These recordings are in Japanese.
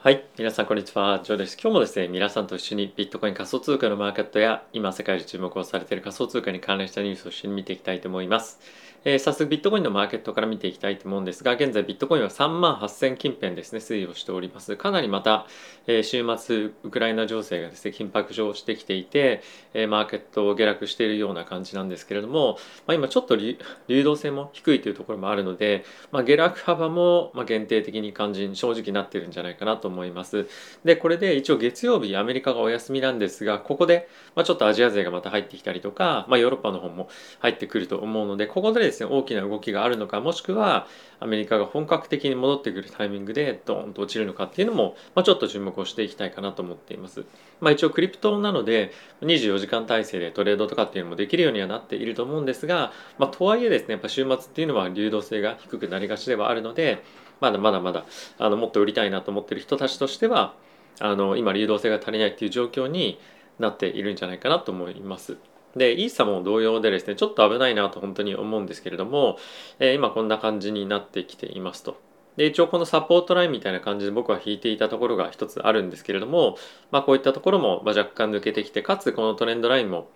はい、皆さんこんにちは、ジョーです。今日もですね、皆さんと一緒にビットコイン仮想通貨のマーケットや今世界で注目をされている仮想通貨に関連したニュースを一緒に見ていきたいと思います。えー早速ビットコインのマーケットから見ていきたいと思うんですが、現在ビットコインは3万8000近辺ですね、推移をしております。かなりまた、えー週末、ウクライナ情勢がですね、緊迫してきていて、えーマーケットを下落しているような感じなんですけれども、まあ、今ちょっと流動性も低いというところもあるので、まあ、下落幅もまあ限定的に感じに正直なってるんじゃないかなと思います。でこれで一応月曜日アメリカがお休みなんですがここで、まあ、ちょっとアジア勢がまた入ってきたりとか、まあ、ヨーロッパの方も入ってくると思うのでここでですね大きな動きがあるのかもしくはアメリカが本格的に戻ってくるタイミングでドーンと落ちるのかっていうのも、まあ、ちょっと注目をしていきたいかなと思っています。まあ、一応クリプトなので24時間体制でトレードとかっていうのもできるようにはなっていると思うんですが、まあ、とはいえですねやっぱ週末っていうのは流動性が低くなりがちではあるのでまだまだまだあのもっと売りたいなと思ってる人たちとしてはあの今流動性が足りないっていう状況になっているんじゃないかなと思います。でイーサも同様でですねちょっと危ないなと本当に思うんですけれども、えー今こんな感じになってきていますと。で一応このサポートラインみたいな感じで僕は引いていたところが一つあるんですけれども、まあ、こういったところも若干抜けてきてかつこのトレンドラインも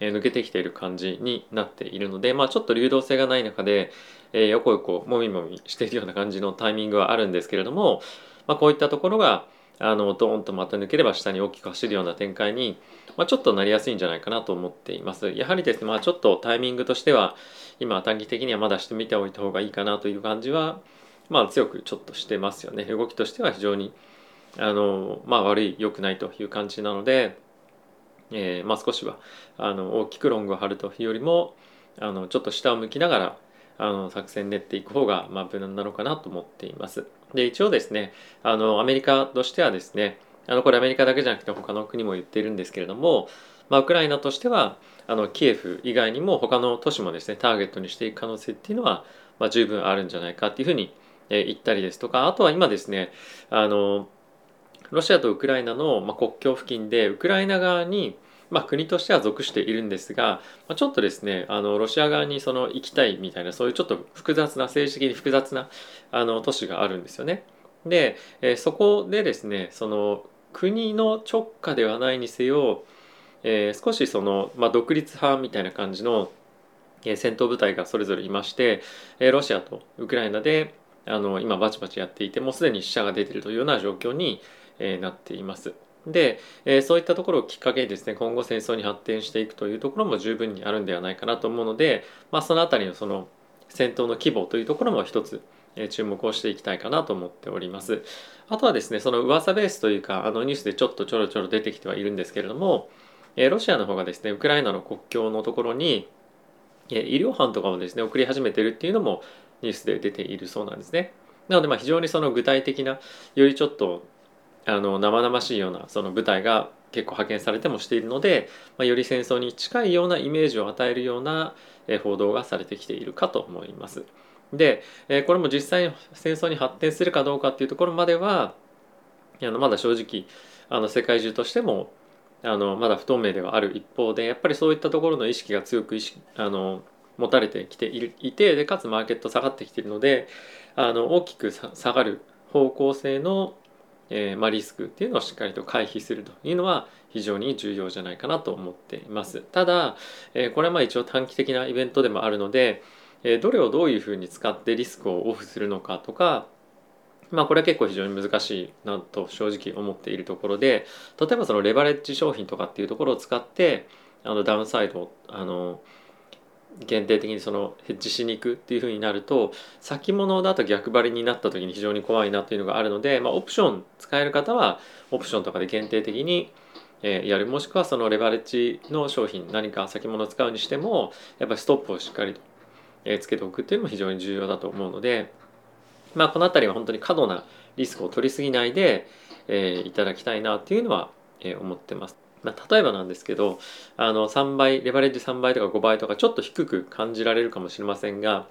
抜けてきている感じになっているので、まあ、ちょっと流動性がない中で、えー横横もみもみしているような感じのタイミングはあるんですけれども、まあ、こういったところがあのドーンとまた抜ければ下に大きく走るような展開に、まあ、ちょっとなりやすいんじゃないかなと思っています。やはりですね、まあ、ちょっとタイミングとしては今短期的にはまだしてみておいた方がいいかなという感じは、まあ、強くちょっとしてますよね。動きとしては非常にあの、まあ、悪い良くないという感じなので、えーまあ、少しはあの大きくロングを張るというよりもあのちょっと下を向きながらあの作戦練っていく方がまあ無難なのかなと思っています。で一応ですねあのアメリカとしてはですねあのこれアメリカだけじゃなくて他の国も言っているんですけれども、まあ、ウクライナとしてはあのキエフ以外にも他の都市もですねターゲットにしていく可能性っていうのは、まあ、十分あるんじゃないかっていうふうに、言ったりですとかあとは今ですねあのロシアとウクライナの、国境付近でウクライナ側に、まあ、国としては属しているんですが、まあ、ちょっとですねあのロシア側にその行きたいみたいなそういうちょっと複雑な政治的に複雑なあの都市があるんですよね。で、えーそこでですねその国の直下ではないにせよ、えー少しその、まあ、独立派みたいな感じの、え戦闘部隊がそれぞれいまして、えロシアとウクライナであの今バチバチやっていてもうすでに死者が出てるというような状況に、えなっています。で、えーそういったところをきっかけにですね今後戦争に発展していくというところも十分にあるんではないかなと思うので、まあ、そのあたりのその戦闘の規模というところも一つえ注目をしていきたいかなと思っております。あとはですねその噂ベースというかあのニュースでちょっとちょろちょろ出てきてはいるんですけれども、えロシアの方がですねウクライナの国境のところにえ医療班とかもですね送り始めてるっていうのもニュースで出ているそうなんですね。なのでま非常にその具体的なよりちょっとあの生々しいようなその部隊が結構派遣されてもしているので、まあ、より戦争に近いようなイメージを与えるような報道がされてきているかと思います。で、これも実際に戦争に発展するかどうかっていうところまではあのまだ正直あの世界中としてもあのまだ不透明ではある一方でやっぱりそういったところの意識が強く意識あの持たれてきていてでかつマーケット下がってきているのであの大きく下がる方向性の、えーまあ、リスクっていうのをしっかりと回避するというのは非常に重要じゃないかなと思っています。ただ、えーこれはまあ一応短期的なイベントでもあるので、えーどれをどういうふうに使ってリスクをオフするのかとかまあこれは結構非常に難しいなと正直思っているところで例えばそのレバレッジ商品とかっていうところを使ってあのダウンサイドをあの限定的にそのヘッジしに行くっていうふうになると先物だと逆張りになった時に非常に怖いなというのがあるので、まあ、オプション使える方はオプションとかで限定的にやるもしくはそのレバレッジの商品何か先物を使うにしてもやっぱりストップをしっかりとつけておくっていうのも非常に重要だと思うので、まあ、この辺りは本当に過度なリスクを取りすぎないで、えいただきたいなっていうのは、思ってます。まあ、例えばなんですけどあの3倍レバレッジ3倍とか5倍とかちょっと低く感じられるかもしれませんが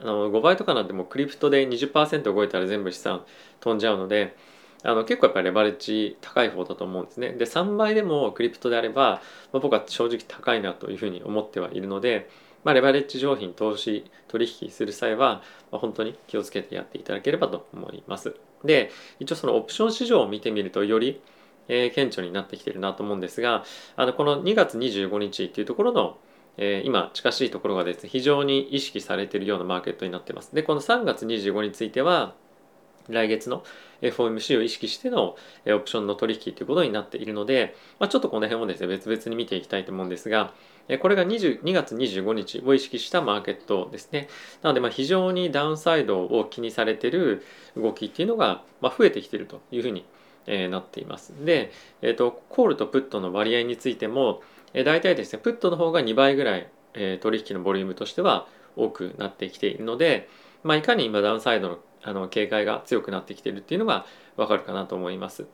あの5倍とかなんてもうクリプトで20%動いたら全部資産飛んじゃうのであの結構やっぱりレバレッジ高い方だと思うんですね。で3倍でもクリプトであれば、まあ、僕は正直高いなというふうに思ってはいるので、まあ、レバレッジ商品投資取引する際は、まあ、本当に気をつけてやっていただければと思います。で一応そのオプション市場を見てみるとより、えー、顕著になってきてるなと思うんですがあのこの2月25日っていうところのえー、今近しいところがですね非常に意識されているようなマーケットになってます。でこの3月25については来月の FOMC を意識してのオプションの取引ということになっているので、まあ、ちょっとこの辺をですね別々に見ていきたいと思うんですがこれが2 2月25日を意識したマーケットですね。なのでま非常にダウンサイドを気にされている動きっていうのがま増えてきているというふうにえなっていますで、えーと、コールとプットの割合についてもえ大体ですねプットの方が2倍ぐらいえ取引のボリュームとしては多くなってきているので、まあ、いかに今ダウンサイドのあの警戒が強くなってきているっていうのがわかるかなと思います。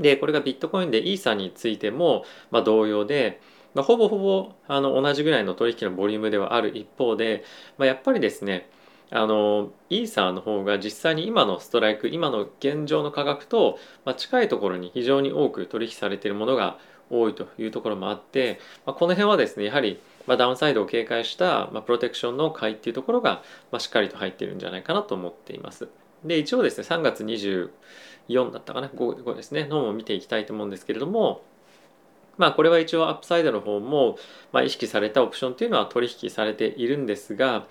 でこれがビットコインでイーサについても、まあ、同様で、まあ、ほぼほぼあの同じぐらいの取引のボリュームではある一方で、まあ、やっぱりですねあのイーサーの方が実際に今のストライク今の現状の価格と、ま、近いところに非常に多く取引されているものが多いというところもあって、まあ、この辺はですねやはりまあ、ダウンサイドを警戒した、ま、プロテクションの買いっていうところが、ま、しっかりと入ってるんじゃないかなと思っています。で一応ですね3月24だったかな？5, 5ですねのも見ていきたいと思うんですけれどもまあこれは一応アップサイドの方も、ま、意識されたオプションっていうのは取引されているんですが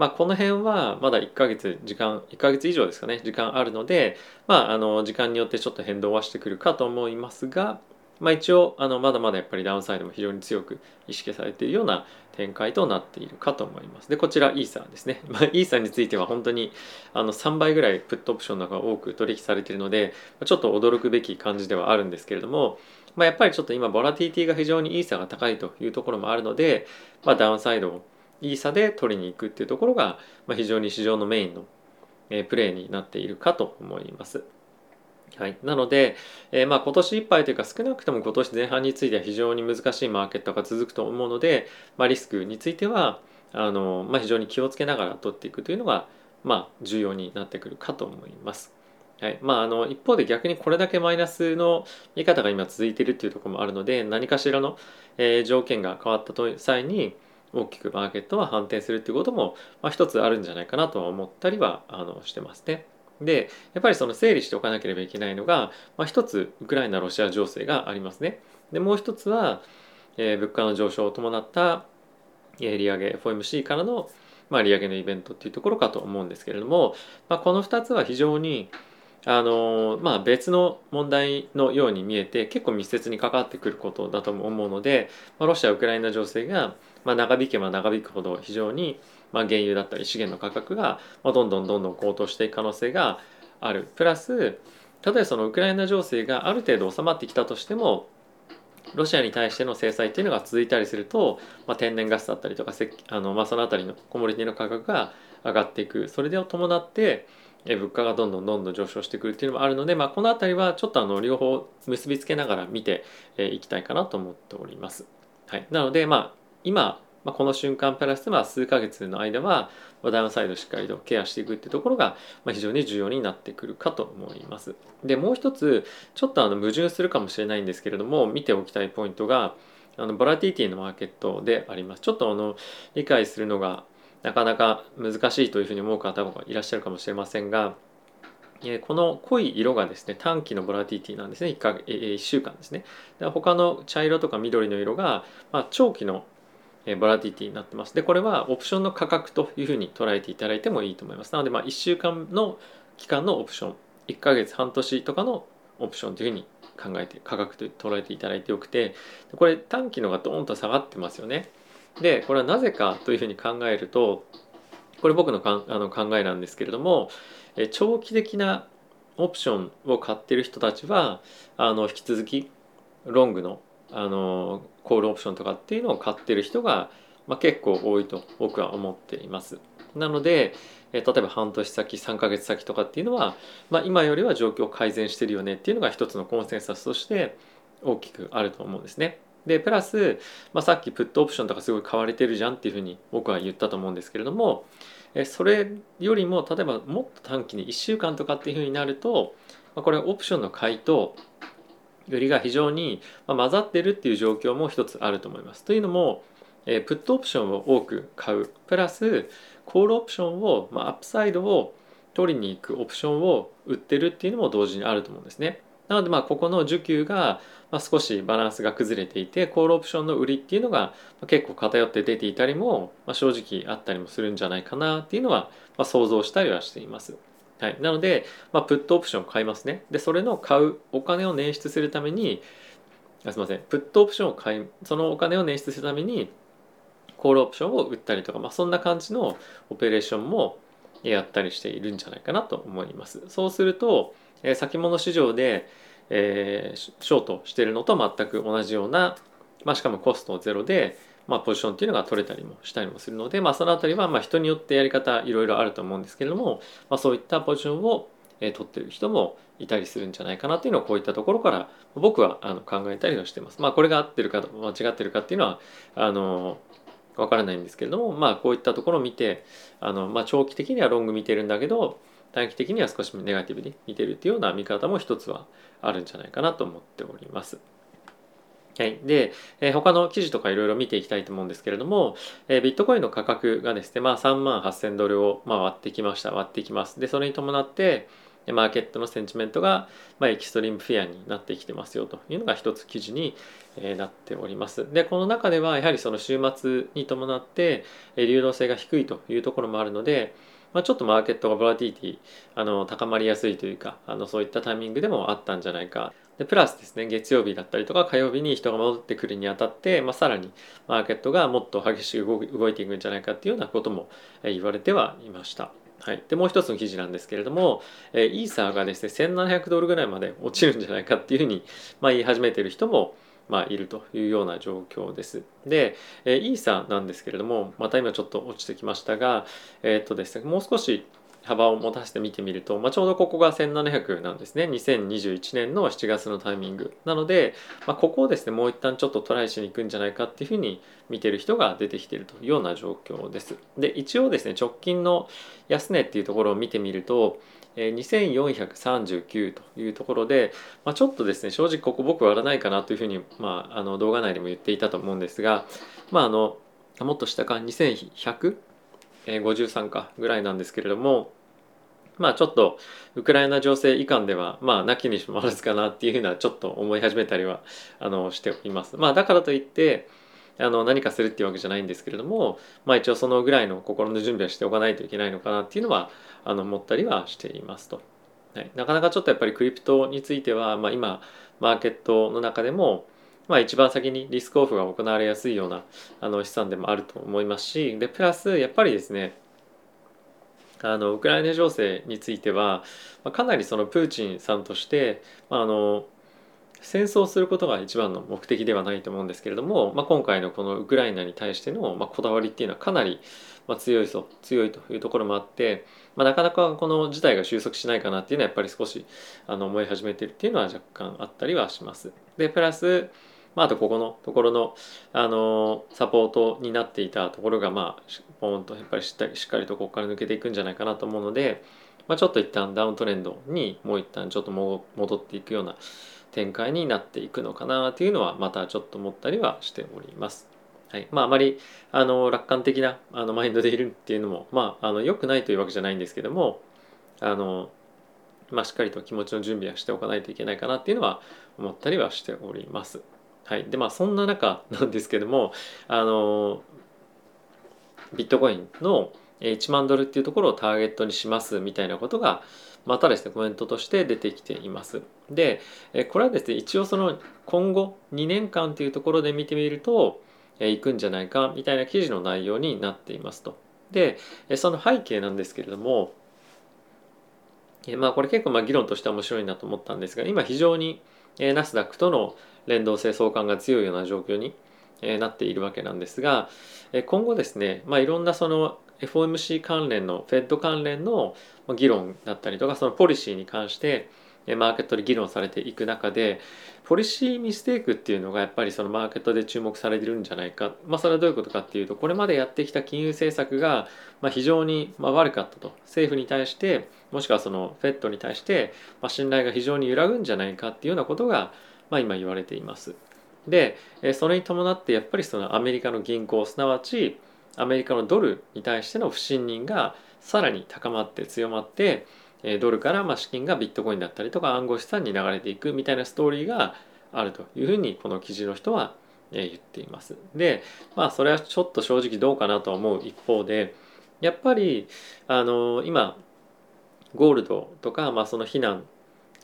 まあ、この辺はまだ1ヶ月時間1ヶ月以上ですかね時間あるので、まあ、あの時間によってちょっと変動はしてくるかと思いますが、まあ、一応あのまだまだやっぱりダウンサイドも非常に強く意識されているような展開となっているかと思います。でこちらイーサーですね。まあ、イーサーについては本当にあの3倍ぐらいプットオプションの方が多く取引されているのでちょっと驚くべき感じではあるんですけれども、まあ、やっぱりちょっと今ボラティティが非常にイーサーが高いというところもあるので、まあ、ダウンサイドをイーサで取りに行くっていうところが、まあ、非常に市場のメインのえプレーになっているかと思います。はい、なので、えー、まあ今年いっぱいというか少なくとも今年前半については非常に難しいマーケットが続くと思うので、まあ、リスクについてはあの、まあ、非常に気をつけながら取っていくというのが、まあ、重要になってくるかと思います。はいまあ、あの一方で逆にこれだけマイナスの見方が今続いているというところもあるので何かしらの、えー、条件が変わった際に大きくマーケットは反転するということも、まあ、一つあるんじゃないかなとは思ったりはあのしてますね。でやっぱりその整理しておかなければいけないのが、まあ、一つウクライナ・ロシア情勢がありますね。でもう一つは、えー、物価の上昇を伴った、えー、利上げ FOMC からの、まあ、利上げのイベントっていうところかと思うんですけれども、まあ、この2つは非常にあのまあ、別の問題のように見えて結構密接に関わってくることだと思うので、まあ、ロシア・ウクライナ情勢が、まあ、長引けば長引くほど非常にまあ、原油だったり資源の価格が、まあ、どんどんどんどん高騰していく可能性がある。プラス例えばそのウクライナ情勢がある程度収まってきたとしてもロシアに対しての制裁っていうのが続いたりすると、まあ、天然ガスだったりとかあの、まあ、その辺りのコモディティの価格が上がっていく。それで伴って物価がどんどんどんどん上昇してくるっていうのもあるので、まあ、この辺りはちょっとあの両方結びつけながら見ていきたいかなと思っております。はい、なのでまあ今まあ、この瞬間プラスまあ数ヶ月の間はダウンサイドしっかりとケアしていくっていうところが非常に重要になってくるかと思います。でもう一つちょっとあの矛盾するかもしれないんですけれども見ておきたいポイントがあのボラティティのマーケットであります。ちょっとあの理解するのがなかなか難しいというふうに思う方がいらっしゃるかもしれませんがえこの濃い色がですね短期のボラティティなんですね 1, かえ1週間ですね他の茶色とか緑の色が、まあ、長期のボラティティになってます。で、これはオプションの価格というふうに捉えていただいてもいいと思います。なので、まあ、1週間の期間のオプション、1ヶ月、半年とかのオプションというふうに考えて、価格と捉えていただいてよくて、これ短期のがドーンと下がってますよね。で、これはなぜかというふうに考えると、これ僕のかあの考えなんですけれども、長期的なオプションを買ってる人たちはあの引き続きロングのあのコールオプションとかっていうのを買ってる人が、まあ、結構多いと僕は思っています。なので、え例えば半年先3ヶ月先とかっていうのは、まあ、今よりは状況改善してるよねっていうのが一つのコンセンサスとして大きくあると思うんですね。でプラス、まあ、さっきプットオプションとかすごい買われてるじゃんっていうふうに僕は言ったと思うんですけれどもそれよりも例えばもっと短期に1週間とかっていうふうになると、これオプションの買いと売りが非常に混ざってるっていう状況も一つあると思います。というのも、プットオプションを多く買うプラスコールオプションを、まあ、アップサイドを取りに行くオプションを売ってるっていうのも同時にあると思うんですね。なのでまあここの需給がまあ少しバランスが崩れていてコールオプションの売りっていうのが結構偏って出ていたりもまあ正直あったりもするんじゃないかなっていうのはまあ想像したりはしています。はい、なので、まあ、プットオプションを買いますね。でそれの買うお金を捻出するためにあすみませんプットオプションを買いそのお金を捻出するためにコールオプションを売ったりとか、まあ、そんな感じのオペレーションもやったりしているんじゃないかなと思います。そうすると、えー、先物市場で、えー、ショートしてるのと全く同じような、まあ、しかもコストゼロで、まあ、ポジションっていうのが取れたりもしたりもするので、まあ、その辺りはま人によってやり方いろいろあると思うんですけれども、まあ、そういったポジションを取ってる人もいたりするんじゃないかなっていうのをこういったところから僕はあの考えたりはしてます。まあこれが合ってるか間違ってるかっていうのはあのわからないんですけれどもまあこういったところを見てあの、ま、長期的にはロング見てるんだけど短期的には少しネガティブに見てるっていうような見方も一つはあるんじゃないかなと思っております。はい、で、えー、他の記事とかいろいろ見ていきたいと思うんですけれども、えー、ビットコインの価格がですね、まあ、3万8000ドルを、まあ、割ってきました。割ってきますでそれに伴ってマーケットのセンチメントが、まあ、エキストリームフェアになってきてますよというのが一つ記事に、えー、なっております。でこの中ではやはりその週末に伴って、え、流動性が低いというところもあるので、まあ、ちょっとマーケットがボラティティあの高まりやすいというかあのそういったタイミングでもあったんじゃないかでプラスですね月曜日だったりとか火曜日に人が戻ってくるにあたって、まあ、さらにマーケットがもっと激しく動いていくんじゃないかっていうようなことも言われてはいました。はい、でもう一つの記事なんですけれども、えイーサーがですね1700ドルぐらいまで落ちるんじゃないかっていうふうに、まあ、言い始めている人もまあ、いるというような状況です。で、えイーサーなんですけれどもまた今ちょっと落ちてきましたが、えー、っとですね、もう少し幅を持たせて見てみると、まあ、ちょうどここが1700なんですね。2021年の7月のタイミング。なので、まあ、ここをですねもう一旦ちょっとトライしに行くんじゃないかっていうふうに見てる人が出てきてるというような状況です。で一応ですね直近の安値っていうところを見てみると2439というところで、まあ、ちょっとですね正直ここ僕割らないかなというふうに、まあ、あの動画内でも言っていたと思うんですが、まあ、あのもっと下か2100 53かぐらいなんですけれどもまあちょっとウクライナ情勢以下ではまあなきにしもあらずかなっていうふうなちょっと思い始めたりはあのしています。まあだからといってあの何かするっていうわけじゃないんですけれども、まあ、一応そのぐらいの心の準備はしておかないといけないのかなっていうのはあの思ったりはしていますと。はい、なかなかちょっとやっぱりクリプトについては、まあ、今マーケットの中でもまあ、一番先にリスクオフが行われやすいようなあの資産でもあると思いますしでプラスやっぱりですねあのウクライナ情勢については、まあ、かなりそのプーチンさんとして、まあ、あの戦争することが一番の目的ではないと思うんですけれども、まあ、今回のこのウクライナに対しての、まあ、こだわりっていうのはかなり、まあ、強いぞ強いというところもあって、まあ、なかなかこの事態が収束しないかなっていうのはやっぱり少しあの思い始めてるっていうのは若干あったりはします。でプラスまあ、あとここのところの、あのサポートになっていたところが、まあ、ポーンとやっぱりしっかりとここから抜けていくんじゃないかなと思うので、まあ、ちょっと一旦ダウントレンドにもう一旦ちょっと戻っていくような展開になっていくのかなというのはまたちょっと思ったりはしております。はいまあ、あまりあの楽観的なあのマインドでいるっていうのも、まあ、あの良くないというわけじゃないんですけどもあの、まあ、しっかりと気持ちの準備はしておかないといけないかなっていうのは思ったりはしております。はい。でまあそんな中なんですけどもあのビットコインの1万ドルっていうところをターゲットにしますみたいなことがまたですねコメントとして出てきています。でこれはですね一応その今後2年間というところで見てみるといくんじゃないかみたいな記事の内容になっていますと。でその背景なんですけれどもまあこれ結構まあ議論として面白いなと思ったんですが今非常にナスダックとの連動性相関が強いような状況になっているわけなんですが今後ですね、まあ、いろんなその FOMC 関連の FED 関連の議論だったりとかそのポリシーに関してマーケットで議論されていく中でポリシーミステイクっていうのがやっぱりそのマーケットで注目されてるんじゃないか、まあ、それはどういうことかっていうとこれまでやってきた金融政策が非常に悪かったと政府に対してもしくはその FED に対して信頼が非常に揺らぐんじゃないかっていうようなことがま、今言われています。でそれに伴ってやっぱりそのアメリカの銀行すなわちアメリカのドルに対しての不信任がさらに高まって強まってドルからま資金がビットコインだったりとか暗号資産に流れていくみたいなストーリーがあるというふうにこの記事の人は言っています。でまあそれはちょっと正直どうかなと思う一方でやっぱりあの今ゴールドとか、まあ、その避難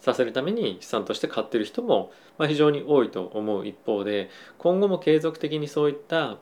させるために資産として買ってる人も、まあ、非常に多いと思う一方で今後も継続的にそういった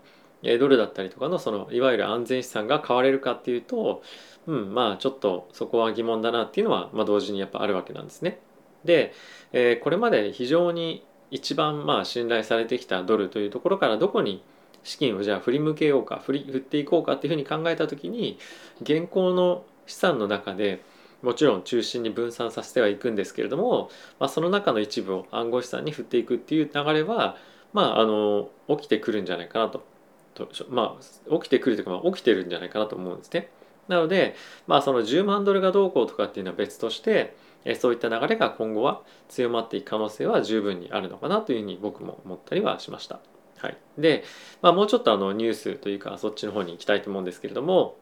ドルだったりとかのそのいわゆる安全資産が買われるかっていうと、うん、まあちょっとそこは疑問だなっていうのは、まあ、同時にやっぱあるわけなんですね。で、えー、これまで非常に一番まあ信頼されてきたドルというところからどこに資金をじゃあ振り向けようか振り振っていこうかっていうふうに考えた時に現行の資産の中でもちろん中心に分散させてはいくんですけれども、まあ、その中の一部を暗号資産に振っていくっていう流れは、まあ、あの起きてくるんじゃないかなととまあ起きてくるというか、まあ、起きてるんじゃないかなと思うんですね。なので、まあ、その10万ドルがどうこうとかっていうのは別としてそういった流れが今後は強まっていく可能性は十分にあるのかなというふうに僕も思ったりはしました。はい、で、まあ、もうちょっとあのニュースというかそっちの方に行きたいと思うんですけれども、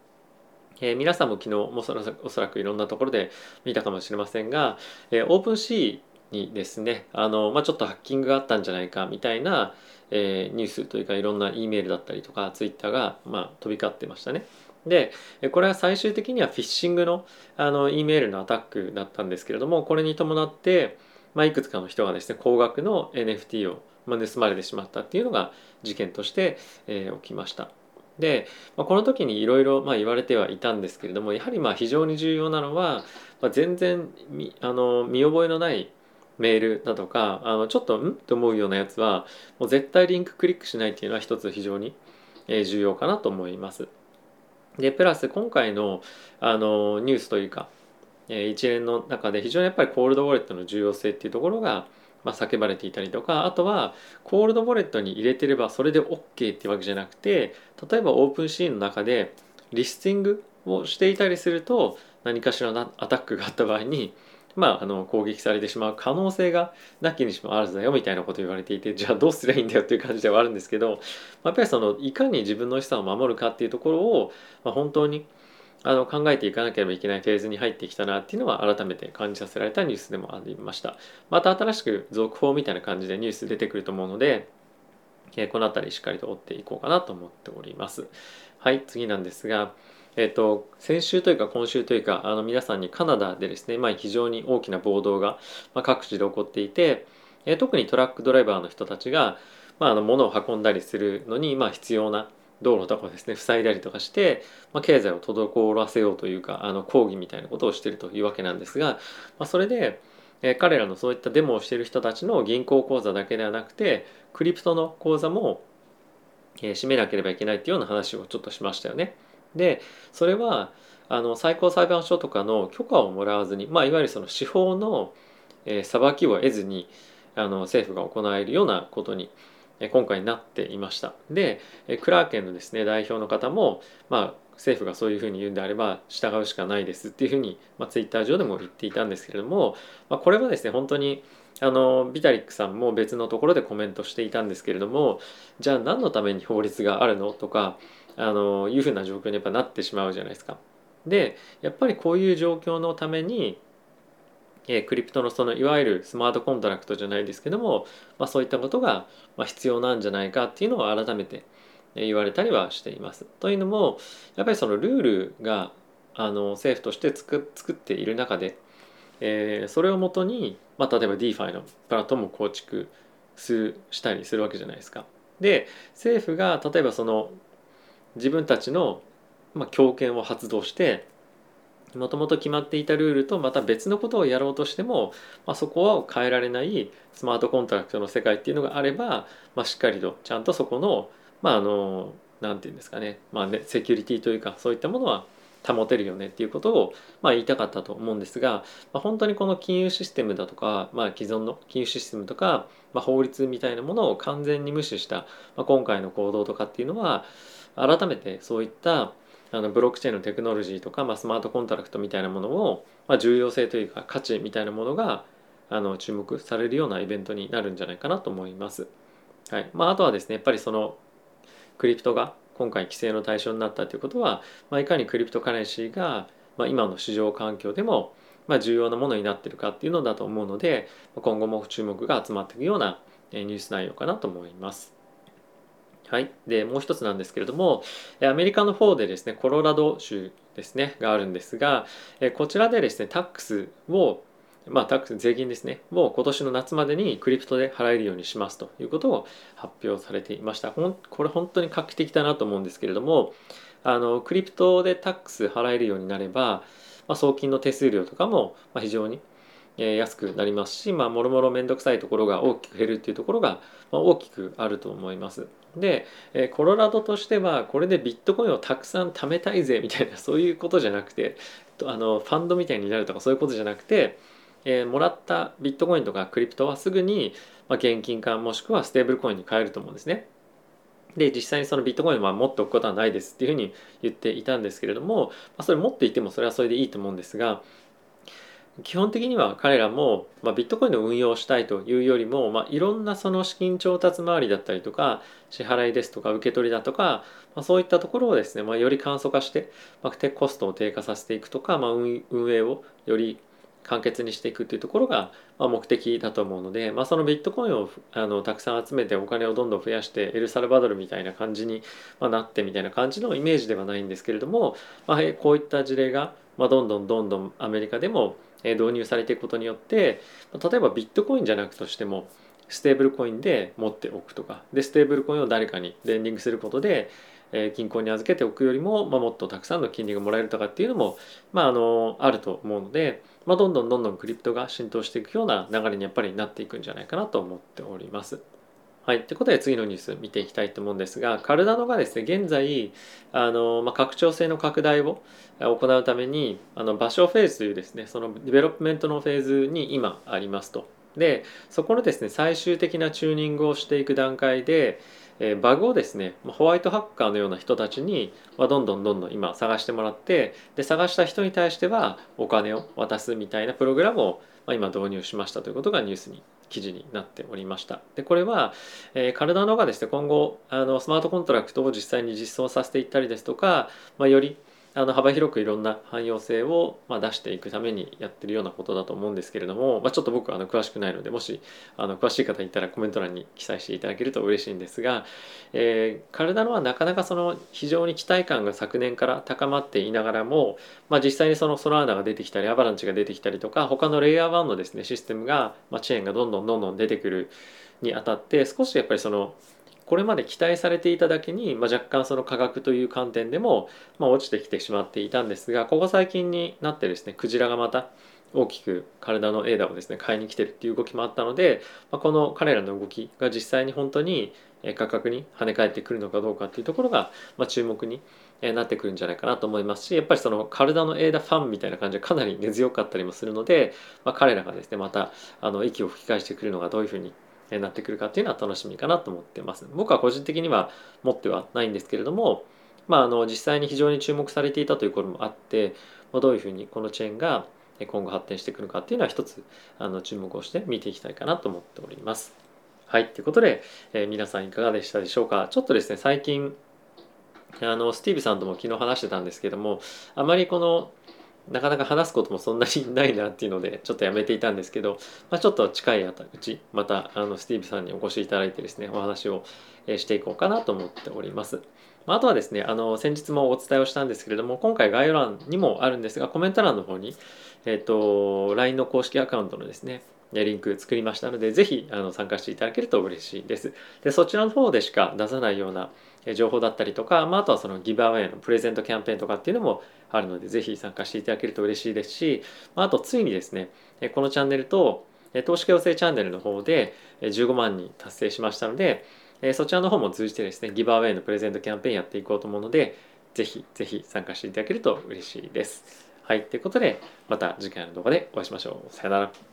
えー、皆さんも昨日もおそらくいろんなところで見たかもしれませんが、えー、 OpenSea にですねあの、まあ、ちょっとハッキングがあったんじゃないかみたいな、えー、ニュースというかいろんな E メールだったりとかツイッターが、まあ、飛び交ってましたね。でこれは最終的にはフィッシングのあの E メールのアタックだったんですけれどもこれに伴って、まあ、いくつかの人がですね高額の NFT をま盗まれてしまったっていうのが事件として、えー、起きました。で、まあ、この時にいろいろ言われてはいたんですけれどもやはりまあ非常に重要なのは、まあ、全然あの見覚えのないメールだとかあのちょっとん？と思うようなやつはもう絶対リンククリックしないっていうのは一つ非常に重要かなと思います。でプラス今回のあのニュースというか一連の中で非常にやっぱりコールドウォレットの重要性っていうところがまあ、叫ばれていたりとかあとはコールドウォレットに入れてればそれで OK っていうわけじゃなくて例えばオープンシーンの中でリスティングをしていたりすると何かしらのアタックがあった場合にまあ、あの攻撃されてしまう可能性がなきにしもあらずだよみたいなこと言われていてじゃあどうすりゃいいんだよっていう感じではあるんですけどまやっぱりそのいかに自分の資産を守るかっていうところを、まあ、本当にあの考えていかなければいけないフェーズに入ってきたなっていうのは改めて感じさせられたニュースでもありました。また新しく続報みたいな感じでニュース出てくると思うので、えこの辺りしっかりと追っていこうかなと思っております。はい、次なんですが、えっ、と、先週というか今週というか、あの皆さんにカナダでですね、まあ、非常に大きな暴動が、まあ、各地で起こっていて、え特にトラックドライバーの人たちが、まあ、あの物を運んだりするのに、まあ、必要な道路とかですね塞いだりとかして、まあ、経済を滞らせようというかあの抗議みたいなことをしているというわけなんですが、まあ、それで、えー、彼らのそういったデモをしている人たちの銀行口座だけではなくてクリプトの口座も、えー、閉めなければいけないっていうような話をちょっとしましたよね。でそれはあの最高裁判所とかの許可をもらわずに、まあ、いわゆるその司法の、えー、裁きを得ずにあの政府が行えるようなことにえ今回なっていました。でえクラーケンのですね代表の方も、まあ、政府がそういうふうに言うんであれば従うしかないですっていうふうに、まあ、ツイッター上でも言っていたんですけれども、まあ、これはですね本当にあのビタリックさんも別のところでコメントしていたんですけれどもじゃあ何のために法律があるのとかあのいうふうな状況にやっぱなってしまうじゃないですか。でやっぱりこういう状況のためにえクリプトのそのいわゆるスマートコントラクトじゃないですけども、まあ、そういったことが必要なんじゃないかっていうのを改めて言われたりはしています。というのもやっぱりそのルールがあの政府として作作っている中で、えー、それをもとに、まあ、例えば DeFi のプラットフォームを構築すしたりするわけじゃないですか。で政府が例えばその自分たちの、まあ、強権を発動してもともと決まっていたルールとまた別のことをやろうとしても、まあ、そこは変えられないスマートコントラクトの世界っていうのがあれば、まあ、しっかりとちゃんとそこのまああの何て言うんですかね,、まあね、セキュリティというかそういったものは保てるよねっていうことを、まあ、言いたかったと思うんですが、まあ、本当にこの金融システムだとか、まあ、既存の金融システムとか、まあ、法律みたいなものを完全に無視した、まあ、今回の行動とかっていうのは改めてそういったあのブロックチェーンのテクノロジーとか、まあ、スマートコントラクトみたいなものを、まあ、重要性というか価値みたいなものがあの注目されるようなイベントになるんじゃないかなと思います。はいまあ、あとはですねやっぱりその crypto が今回規制の対象になったということは、まあ、いかに cryptocurrency が、まあ、今の市場環境でも、まあ、重要なものになってるかっていうのだと思うので今後も注目が集まっていくようなニュース内容かなと思います。はい、でもう一つなんですけれどもアメリカの方でですねコロラド州ですねがあるんですがこちらでですねタックスをまあ、タックス税金ですねを今年の夏までにクリプトで払えるようにしますということを発表されていました。これ本当に画期的だなと思うんですけれどもあのクリプトでタックス払えるようになれば、まあ、送金の手数料とかも非常に安くなりますし、まあ、もろもろ面倒くさいところが大きく減るっていうところが大きくあると思います。で、コロラドとしてはこれでビットコインをたくさん貯めたいぜみたいな そういうことじゃなくてあのファンドみたいになるとかそういうことじゃなくて、えー、もらったビットコインとかクリプトはすぐに、ま、現金化もしくはステーブルコインに変えると思うんですね。で実際にそのビットコインは持っておくことはないですっていうふうに言っていたんですけれども、ま、それ持っていてもそれはそれでいいと思うんですが基本的には彼らも、まあ、ビットコインの運用をしたいというよりも、まあ、いろんなその資金調達周りだったりとか支払いですとか受け取りだとか、まあ、そういったところをですね、まあ、より簡素化して、まあ、コストを低下させていくとか、まあ、運営をより簡潔にしていくっていうところが、ま、目的だと思うので、まあ、そのビットコインをあのたくさん集めてお金をどんどん増やしてエルサルバドルみたいな感じに、ま、なってみたいな感じのイメージではないんですけれども、まあ、こういった事例が、まあ、どんどんどんどんアメリカでも導入されていくことによって例えばビットコインじゃなくとしてもステーブルコインで持っておくとかでステーブルコインを誰かにレンディングすることで銀行に預けておくよりも、まあ、もっとたくさんの金利がもらえるとかっていうのも、まあ、あのあると思うので、まあ、どんどんどんどんクリプトが浸透していくような流れにやっぱりなっていくんじゃないかなと思っております。はい。ということで次のニュース見ていきたいと思うんですが、カルダノがですね、現在、あの、まあ、拡張性の拡大を行うために、あの、場所フェーズというですね、その development のフェーズに今ありますと。で、そこのですね、最終的なチューニングをしていく段階で、えバグをですねホワイトハッカーのような人たちに、まどんどんどんどん今探してもらってで探した人に対してはお金を渡すみたいなプログラムを、ま今導入しましたということがニュースに記事になっておりました。でこれは、えー、カルダノがですね今後あのスマートコントラクトを実際に実装させていったりですとか、まあ、よりあの幅広くいろんな汎用性をま出していくためにやってるようなことだと思うんですけれども、まあ、ちょっと僕はあの詳しくないのでもしあの詳しい方いたらコメント欄に記載していただけると嬉しいんですが、えー、カルダノはなかなかその非常に期待感が昨年から高まっていながらも、まあ、実際にそのソラーナが出てきたりアバランチが出てきたりとか他のレイヤー1のですねシステムが、まあ、チェーンがどんどんどんどん出てくるにあたって少しやっぱりそのこれまで期待されていただけに、まあ、若干その価格という観点でも、まあ、落ちてきてしまっていたんですがここ最近になってですねクジラがまた大きく体のエーダをですね買いに来てるっていう動きもあったので、まあ、この彼らの動きが実際に本当に価格に跳ね返ってくるのかどうかっていうところが、ま、注目になってくるんじゃないかなと思いますしやっぱりその体のエーダファンみたいな感じでかなり根強かったりもするので、まあ、彼らがですねまたあの息を吹き返してくるのがどういうふうになってくるかっていうのは楽しみかなと思ってます。僕は個人的には持ってはないんですけれどもまああの実際に非常に注目されていたということもあって、ま、どういうふうにこのチェーンが今後発展してくるかっていうのは一つあの注目をして見ていきたいかなと思っております。はいということで、えー、皆さんいかがでしたでしょうか。ちょっとですね最近あのスティーブさんとも昨日話してたんですけどもあまりこのなかなか話すこともそんなにないなっていうのでちょっとやめていたんですけど、まあ、ちょっと近いうちまたあのスティーブさんにお越しいただいてですねお話をしていこうかなと思っております。あとはですねあの先日もお伝えをしたんですけれども今回概要欄にもあるんですがコメント欄の方に、えっ、ー、と LINE の公式アカウントのですねリンク作りましたのでぜひあの参加していただけると嬉しいです。でそちらの方でしか出さないような情報だったりとか、まあ、あとはそのギブアウェイのプレゼントキャンペーンとかっていうのもあるので、ぜひ参加していただけると嬉しいですし、あ、とついにですね、このチャンネルと投資家養成チャンネルの方で15万人達成しましたので、そちらの方も通じてですね、ギバーウェイのプレゼントキャンペーンやっていこうと思うので、ぜひぜひ参加していただけると嬉しいです。はい、ということで、また次回の動画でお会いしましょう。さよなら。